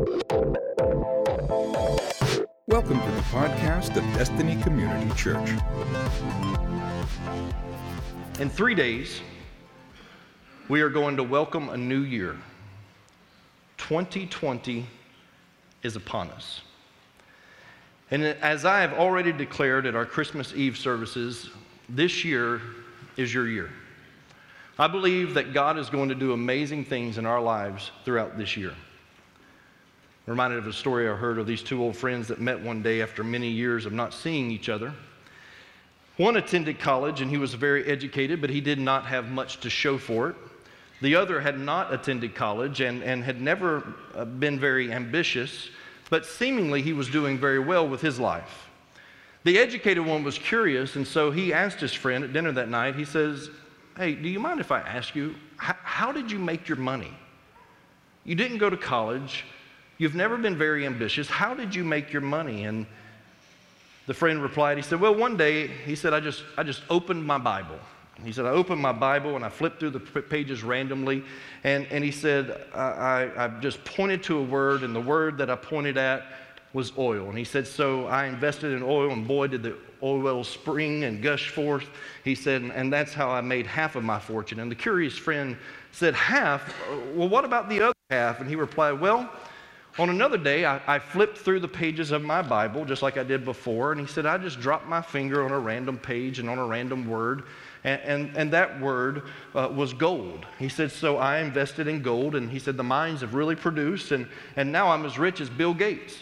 Welcome to the podcast of Destiny Community Church. In three days, we are going to welcome a new year. 2020 is upon us. And as I have already declared at our Christmas Eve services, this year is your year. I believe that God is going to do amazing things in our lives throughout this year. Reminded of a story I heard of these two old friends that met one day after many years of not seeing each other. One attended college and he was very educated, but he did not have much to show for it. The other had not attended college and, and had never uh, been very ambitious, but seemingly he was doing very well with his life. The educated one was curious, and so he asked his friend at dinner that night, he says, Hey, do you mind if I ask you, how did you make your money? You didn't go to college. You've never been very ambitious. How did you make your money? And the friend replied, he said, Well, one day, he said, I just, I just opened my Bible. He said, I opened my Bible and I flipped through the pages randomly. And, and he said, I, I, I just pointed to a word, and the word that I pointed at was oil. And he said, So I invested in oil, and boy, did the oil spring and gush forth. He said, And that's how I made half of my fortune. And the curious friend said, Half? Well, what about the other half? And he replied, Well, on another day, I, I, flipped through the pages of my Bible just like I did before, and he said, I just dropped my finger on a random page and on a random word, and, and, and that word uh, was gold. He said, So I invested in gold, and he said, The mines have really produced, and, and now I'm as rich as Bill Gates.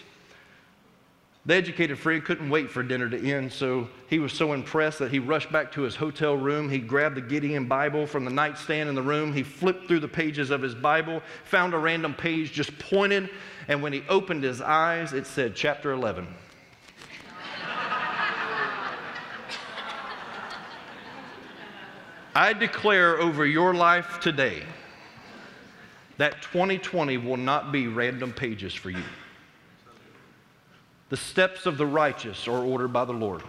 The educated friend couldn't wait for dinner to end, so he was so impressed that he rushed back to his hotel room. He grabbed the Gideon Bible from the nightstand in the room. He flipped through the pages of his Bible, found a random page, just pointed, and when he opened his eyes, it said chapter 11. I declare over your life today that 2020 will not be random pages for you. The steps of the righteous are ordered by the Lord.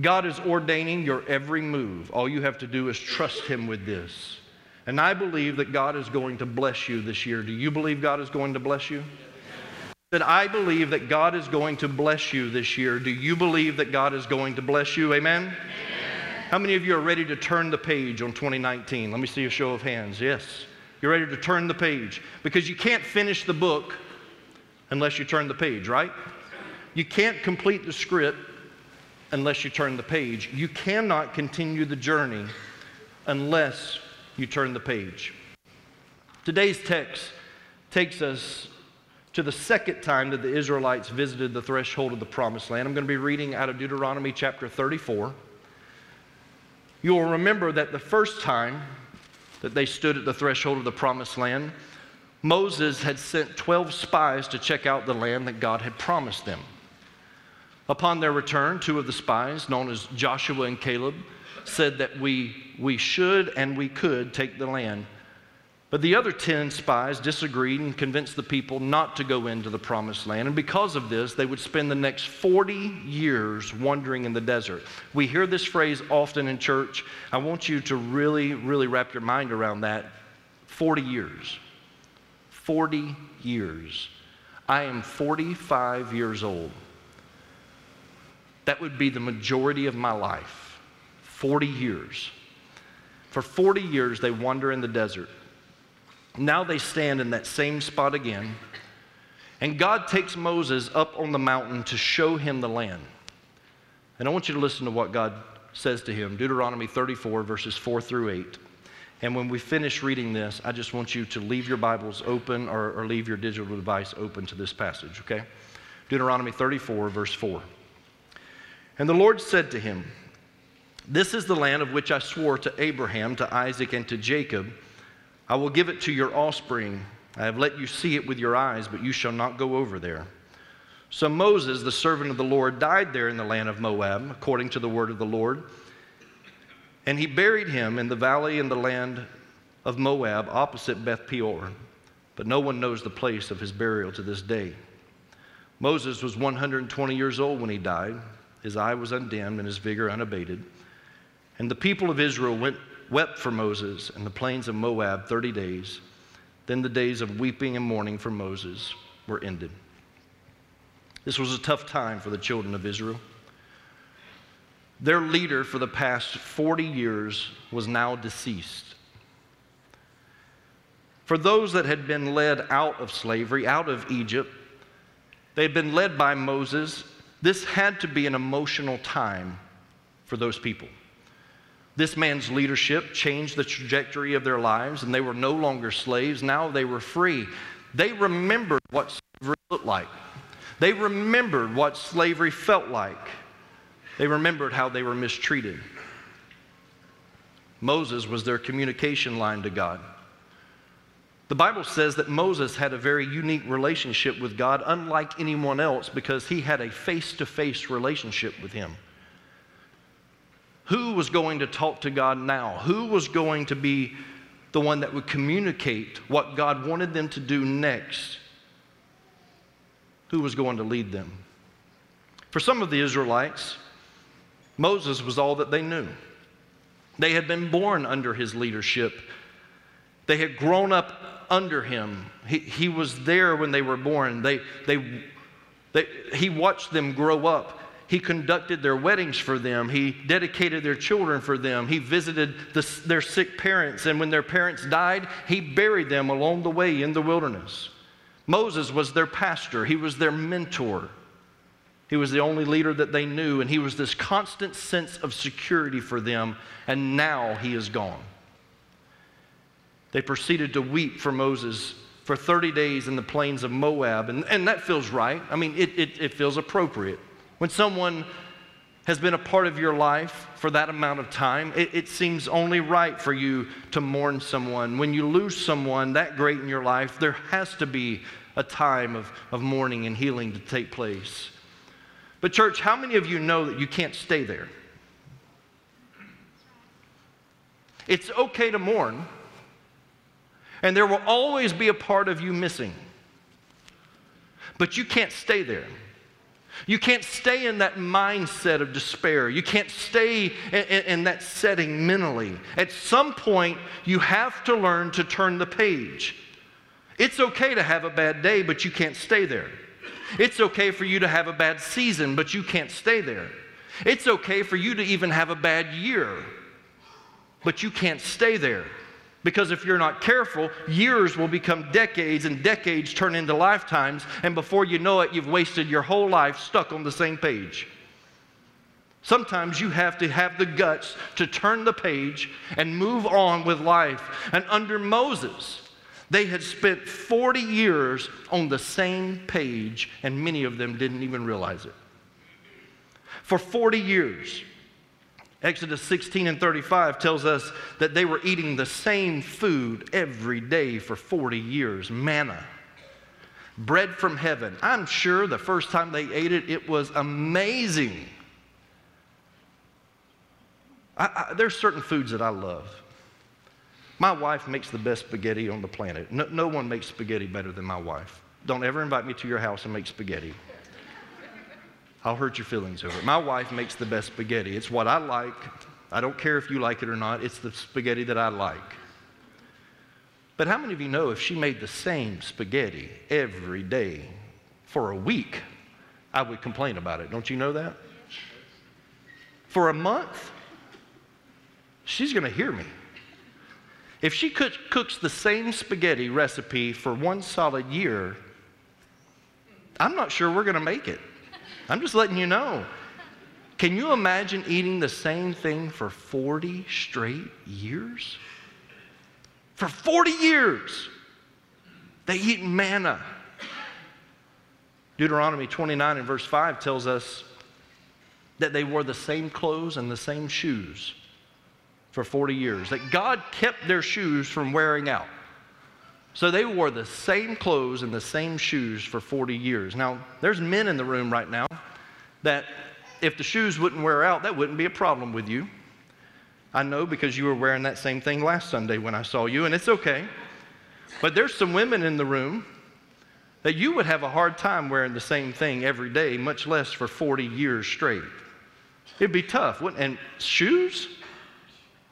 God is ordaining your every move. All you have to do is trust Him with this. And I believe that God is going to bless you this year. Do you believe God is going to bless you? That I believe that God is going to bless you this year. Do you believe that God is going to bless you? Amen? Amen? How many of you are ready to turn the page on 2019? Let me see a show of hands. Yes. You're ready to turn the page because you can't finish the book unless you turn the page, right? You can't complete the script unless you turn the page. You cannot continue the journey unless you turn the page. Today's text takes us to the second time that the Israelites visited the threshold of the promised land. I'm going to be reading out of Deuteronomy chapter 34. You will remember that the first time that they stood at the threshold of the promised land, Moses had sent 12 spies to check out the land that God had promised them. Upon their return, two of the spies, known as Joshua and Caleb, said that we, we should and we could take the land. But the other 10 spies disagreed and convinced the people not to go into the promised land. And because of this, they would spend the next 40 years wandering in the desert. We hear this phrase often in church. I want you to really, really wrap your mind around that. 40 years. 40 years. I am 45 years old. That would be the majority of my life 40 years. For 40 years, they wander in the desert. Now they stand in that same spot again. And God takes Moses up on the mountain to show him the land. And I want you to listen to what God says to him Deuteronomy 34, verses 4 through 8. And when we finish reading this, I just want you to leave your Bibles open or, or leave your digital device open to this passage, okay? Deuteronomy 34, verse 4. And the Lord said to him, This is the land of which I swore to Abraham, to Isaac, and to Jacob. I will give it to your offspring. I have let you see it with your eyes, but you shall not go over there. So Moses, the servant of the Lord, died there in the land of Moab, according to the word of the Lord. And he buried him in the valley in the land of Moab, opposite Beth Peor. But no one knows the place of his burial to this day. Moses was 120 years old when he died. His eye was undimmed and his vigor unabated. And the people of Israel went, wept for Moses in the plains of Moab 30 days, then the days of weeping and mourning for Moses. were ended. This was a tough time for the children of Israel. Their leader for the past 40 years was now deceased. For those that had been led out of slavery, out of Egypt, they had been led by Moses. This had to be an emotional time for those people. This man's leadership changed the trajectory of their lives, and they were no longer slaves. Now they were free. They remembered what slavery looked like, they remembered what slavery felt like. They remembered how they were mistreated. Moses was their communication line to God. The Bible says that Moses had a very unique relationship with God, unlike anyone else, because he had a face to face relationship with him. Who was going to talk to God now? Who was going to be the one that would communicate what God wanted them to do next? Who was going to lead them? For some of the Israelites, Moses was all that they knew. They had been born under his leadership, they had grown up under him. He, he was there when they were born. They, they, they, he watched them grow up. He conducted their weddings for them. He dedicated their children for them. He visited the, their sick parents. And when their parents died, he buried them along the way in the wilderness. Moses was their pastor, he was their mentor. He was the only leader that they knew, and he was this constant sense of security for them, and now he is gone. They proceeded to weep for Moses for 30 days in the plains of Moab, and, and that feels right. I mean, it, it, it feels appropriate. When someone has been a part of your life for that amount of time, it, it, seems only right for you to mourn someone. When you lose someone that great in your life, there has to be a time of, of mourning and healing to take place. But, church, how many of you know that you can't stay there? It's okay to mourn, and there will always be a part of you missing. But you can't stay there. You can't stay in that mindset of despair. You can't stay in, in, in, that setting mentally. At some point, you have to learn to turn the page. It's okay to have a bad day, but you can't stay there. It's okay for you to have a bad season, but you can't stay there. It's okay for you to even have a bad year, but you can't stay there. Because if you're not careful, years will become decades and decades turn into lifetimes, and before you know it, you've wasted your whole life stuck on the same page. Sometimes you have to have the guts to turn the page and move on with life. And under Moses, they had spent 40 years on the same page, and many of them didn't even realize it. For 40 years, Exodus 16 and 35 tells us that they were eating the same food every day for 40 years manna, bread from heaven. I'm sure the first time they ate it, it was amazing. I, I, there's certain foods that I love. My wife makes the best spaghetti on the planet. No, no one makes spaghetti better than my wife. Don't ever invite me to your house and make spaghetti. I'll hurt your feelings over it. My wife makes the best spaghetti. It's what I like. I don't care if you like it or not, it's the spaghetti that I like. But how many of you know if she made the same spaghetti every day for a week, I would complain about it? Don't you know that? For a month, she's going to hear me. If she cooks the same spaghetti recipe for one solid year, I'm not sure we're going to make it. I'm just letting you know. Can you imagine eating the same thing for 40 straight years? For 40 years, they eat manna. Deuteronomy 29 and verse 5 tells us that they wore the same clothes and the same shoes for 40 years, that God kept their shoes from wearing out. So they wore the same clothes and the same shoes for 40 years. Now, there's men in the room right now that if the shoes wouldn't wear out, that wouldn't be a problem with you. I know because you were wearing that same thing last Sunday when I saw you, and it's okay. But there's some women in the room that you would have a hard time wearing the same thing every day, much less for 40 years straight. It'd be tough. And shoes?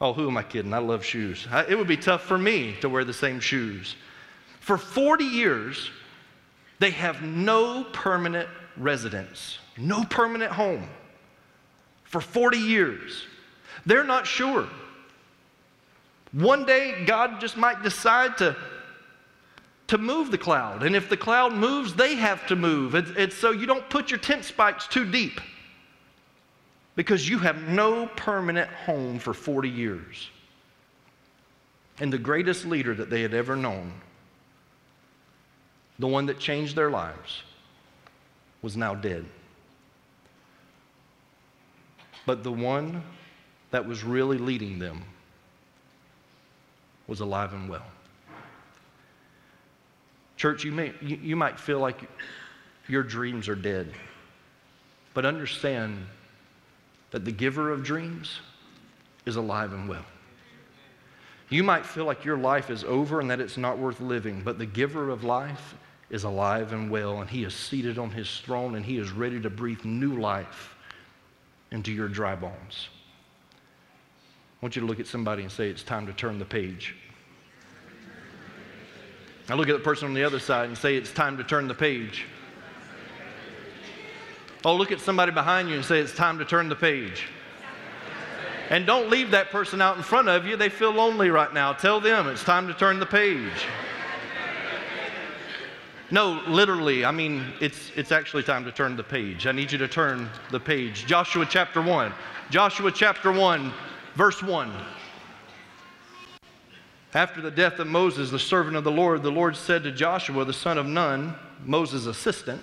Oh, who am I kidding? I love shoes. It would be tough for me to wear the same shoes. For 40 years, They have no permanent residence, no permanent home for 40 years. They're not sure. One day, God just might decide to, to move the cloud. And if the cloud moves, they have to move. It's, it's so you don't put your tent spikes too deep because you have no permanent home for 40 years. And the greatest leader that they had ever known, the one that changed their lives, was now dead. But the one that was really leading them was alive and well. Church, you, may, you, might feel like your dreams are dead, but understand that the giver of dreams is alive and well. You might feel like your life is over and that it's not worth living, but the giver of life is alive and well, and he is seated on his throne and he is ready to breathe new life into your dry bones. I want you to look at somebody and say, It's time to turn the page. I look at the person on the other side and say, It's time to turn the page. Oh, look at somebody behind you and say, It's time to turn the page. And don't leave that person out in front of you. They feel lonely right now. Tell them it's time to turn the page. No, literally, I mean, it's, it's actually time to turn the page. I need you to turn the page. Joshua chapter 1. Joshua chapter 1, verse 1. After the death of Moses, the servant of the Lord, the Lord said to Joshua, the son of Nun, Moses' assistant,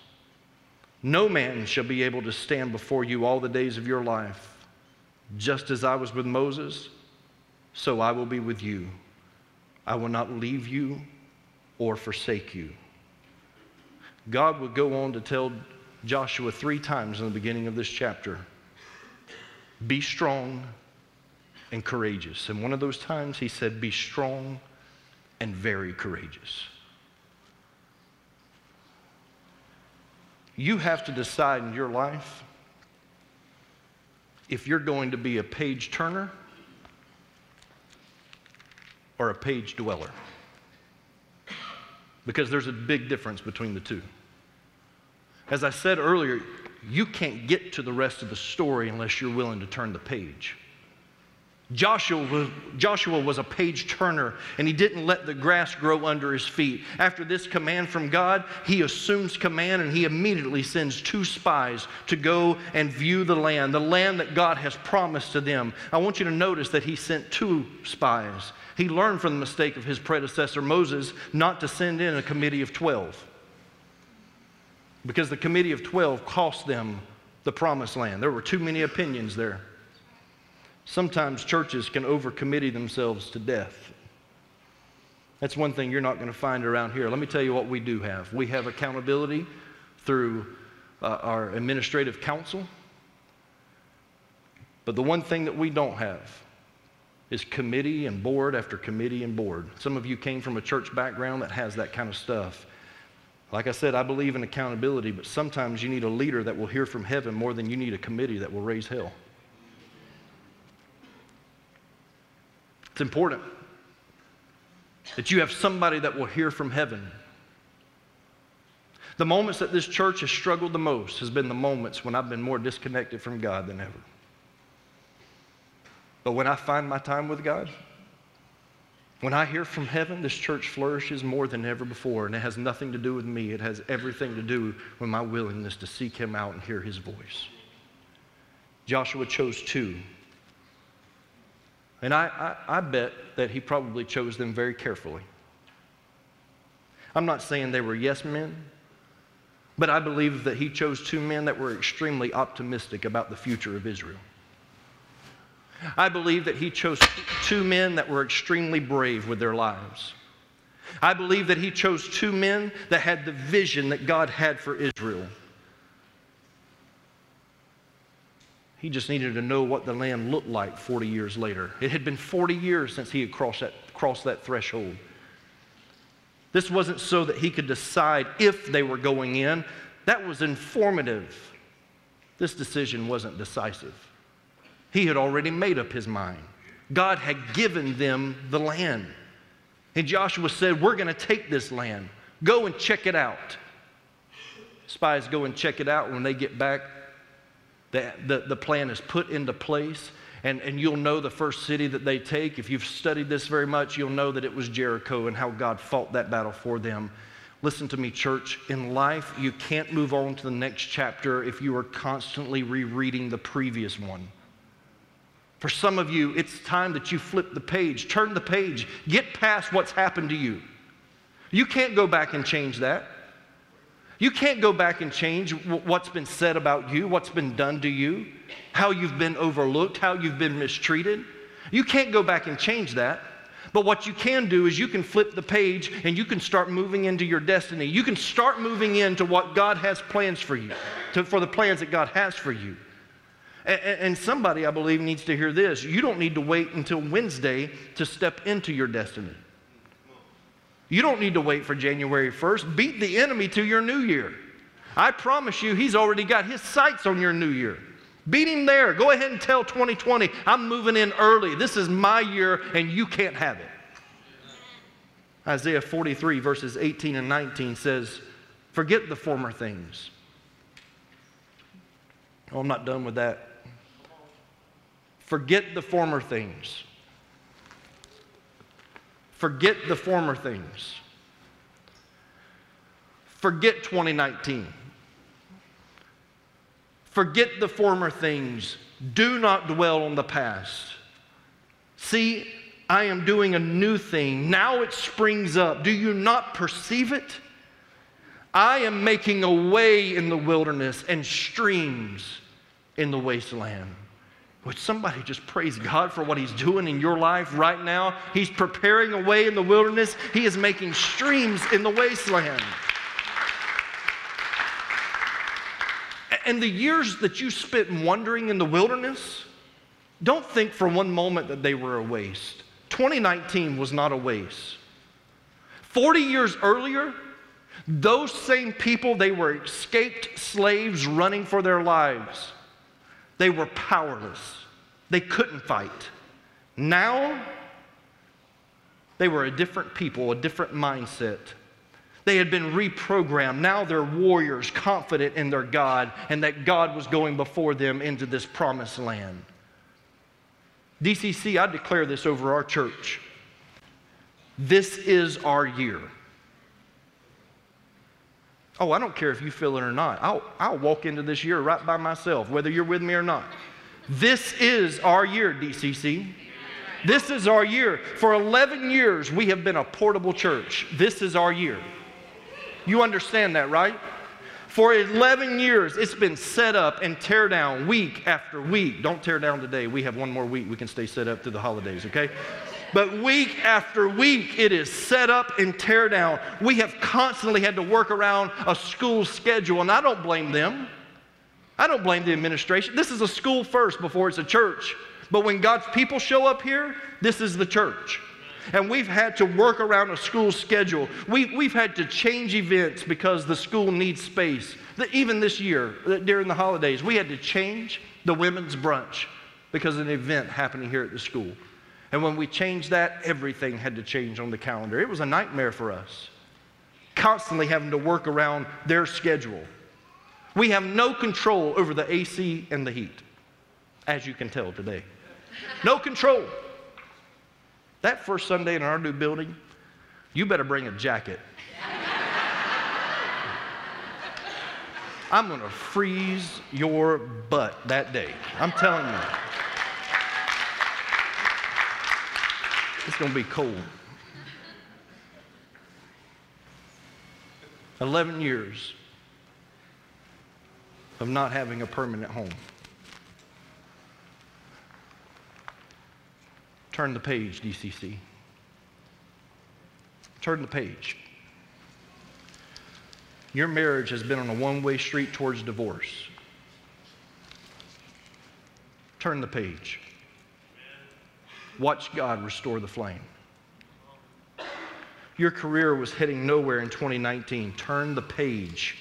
No man shall be able to stand before you all the days of your life. Just as I was with Moses, so I will be with you. I will not leave you or forsake you. God would go on to tell Joshua three times in the beginning of this chapter be strong and courageous. And one of those times he said, Be strong and very courageous. You have to decide in your life if you're going to be a page turner or a page dweller. Because there's a big difference between the two. As I said earlier, you can't get to the rest of the story unless you're willing to turn the page. Joshua was, Joshua was a page turner and he didn't let the grass grow under his feet. After this command from God, he assumes command and he immediately sends two spies to go and view the land, the land that God has promised to them. I want you to notice that he sent two spies. He learned from the mistake of his predecessor Moses not to send in a committee of 12 because the committee of 12 cost them the promised land. There were too many opinions there. Sometimes churches can overcommittee themselves to death. That's one thing you're not going to find around here. Let me tell you what we do have. We have accountability through uh, our administrative council. But the one thing that we don't have is committee and board after committee and board. Some of you came from a church background that has that kind of stuff. Like I said, I believe in accountability, but sometimes you need a leader that will hear from heaven more than you need a committee that will raise hell. It's important that you have somebody that will hear from heaven. The moments that this church has struggled the most has been the moments when I've been more disconnected from God than ever. But when I find my time with God, when I hear from heaven, this church flourishes more than ever before, and it has nothing to do with me. It has everything to do with my willingness to seek Him out and hear His voice. Joshua chose two and I, I, I bet that he probably chose them very carefully. I'm not saying they were yes men, but I believe that he chose two men that were extremely optimistic about the future of Israel. I believe that he chose two men that were extremely brave with their lives. I believe that he chose two men that had the vision that God had for Israel. He just needed to know what the land looked like 40 years later. It had been 40 years since he had crossed that, crossed that threshold. This wasn't so that he could decide if they were going in, that was informative. This decision wasn't decisive. He had already made up his mind. God had given them the land. And Joshua said, We're going to take this land. Go and check it out. Spies go and check it out. When they get back, the, the, the plan is put into place. And, and you'll know the first city that they take. If you've studied this very much, you'll know that it was Jericho and how God fought that battle for them. Listen to me, church. In life, you can't move on to the next chapter if you are constantly rereading the previous one. For some of you, it's time that you flip the page, turn the page, get past what's happened to you. You can't go back and change that. You can't go back and change what's been said about you, what's been done to you, how you've been overlooked, how you've been mistreated. You can't go back and change that. But what you can do is you can flip the page and you can start moving into your destiny. You can start moving into what God has plans for you, to, for the plans that God has for you. And somebody, I believe, needs to hear this. You don't need to wait until Wednesday to step into your destiny. You don't need to wait for January 1st. Beat the enemy to your new year. I promise you, he's already got his sights on your new year. Beat him there. Go ahead and tell 2020, I'm moving in early. This is my year, and you can't have it. Isaiah 43, verses 18 and 19 says, Forget the former things. Oh, I'm not done with that. Forget the former things. Forget the former things. Forget 2019. Forget the former things. Do not dwell on the past. See, I am doing a new thing. Now it springs up. Do you not perceive it? I am making a way in the wilderness and streams in the wasteland. Would somebody just praise God for what He's doing in your life right now? He's preparing a way in the wilderness, He is making streams in the wasteland. And the years that you spent wandering in the wilderness, don't think for one moment that they were a waste. 2019 was not a waste. 40 years earlier, those same people, they were escaped slaves running for their lives. They were powerless. They couldn't fight. Now, they were a different people, a different mindset. They had been reprogrammed. Now they're warriors, confident in their God, and that God was going before them into this promised land. DCC, I declare this over our church. This is our year. Oh, I don't care if you feel it or not. I'll, I'll walk into this year right by myself, whether you're with me or not. This is our year, DCC. This is our year. For 11 years, we have been a portable church. This is our year. You understand that, right? For 11 years, it's been set up and tear down week after week. Don't tear down today. We have one more week. We can stay set up through the holidays, okay? But week after week, it is set up and tear down. We have constantly had to work around a school schedule, and I don't blame them. I don't blame the administration. This is a school first before it's a church. But when God's people show up here, this is the church. And we've had to work around a school schedule. We, we've had to change events because the school needs space. Even this year, uh, during the holidays, we had to change the women's brunch because of an event happening here at the school. And when we changed that, everything had to change on the calendar. It was a nightmare for us, constantly having to work around their schedule. We have no control over the AC and the heat, as you can tell today. No control. That first Sunday in our new building, you better bring a jacket. I'm going to freeze your butt that day. I'm telling you. It's going to be cold. 11 years of not having a permanent home. Turn the page, DCC. Turn the page. Your marriage has been on a one way street towards divorce. turn the page. Watch God restore the flame. Your career was heading nowhere in 2019. Turn the page.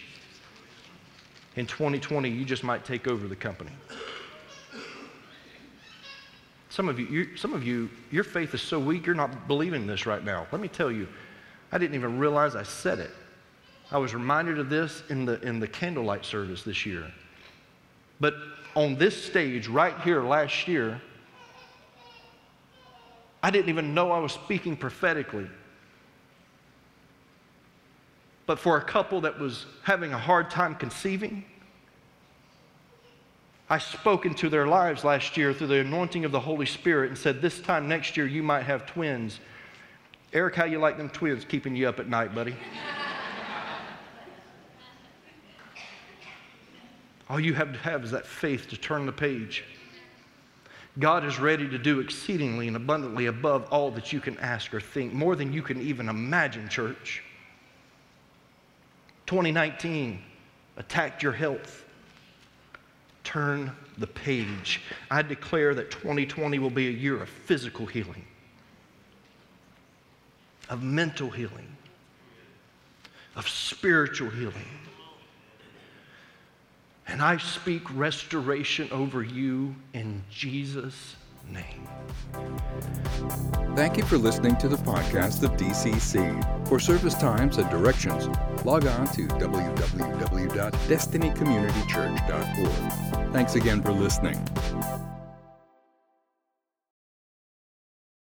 In 2020, you just might take over the company. Some of you, some of you, your faith is so weak, you're not believing this right now. Let me tell you, I didn't even realize I said it. I was reminded of this in the, in the candlelight service this year. But on this stage right here last year, I didn't even know I was speaking prophetically. But for a couple that was having a hard time conceiving, I spoke into their lives last year through the anointing of the Holy Spirit and said, This time next year you might have twins. Eric, how you like them twins keeping you up at night, buddy? All you have to have is that faith to turn the page. God is ready to do exceedingly and abundantly above all that you can ask or think, more than you can even imagine, church. 2019 attacked your health. Turn the page. I declare that 2020 will be a year of physical healing, of mental healing, of spiritual healing and I speak restoration over you in Jesus' name. Thank you for listening to the podcast of DCC. For service times and directions, log on to www.destinycommunitychurch.org. Thanks again for listening.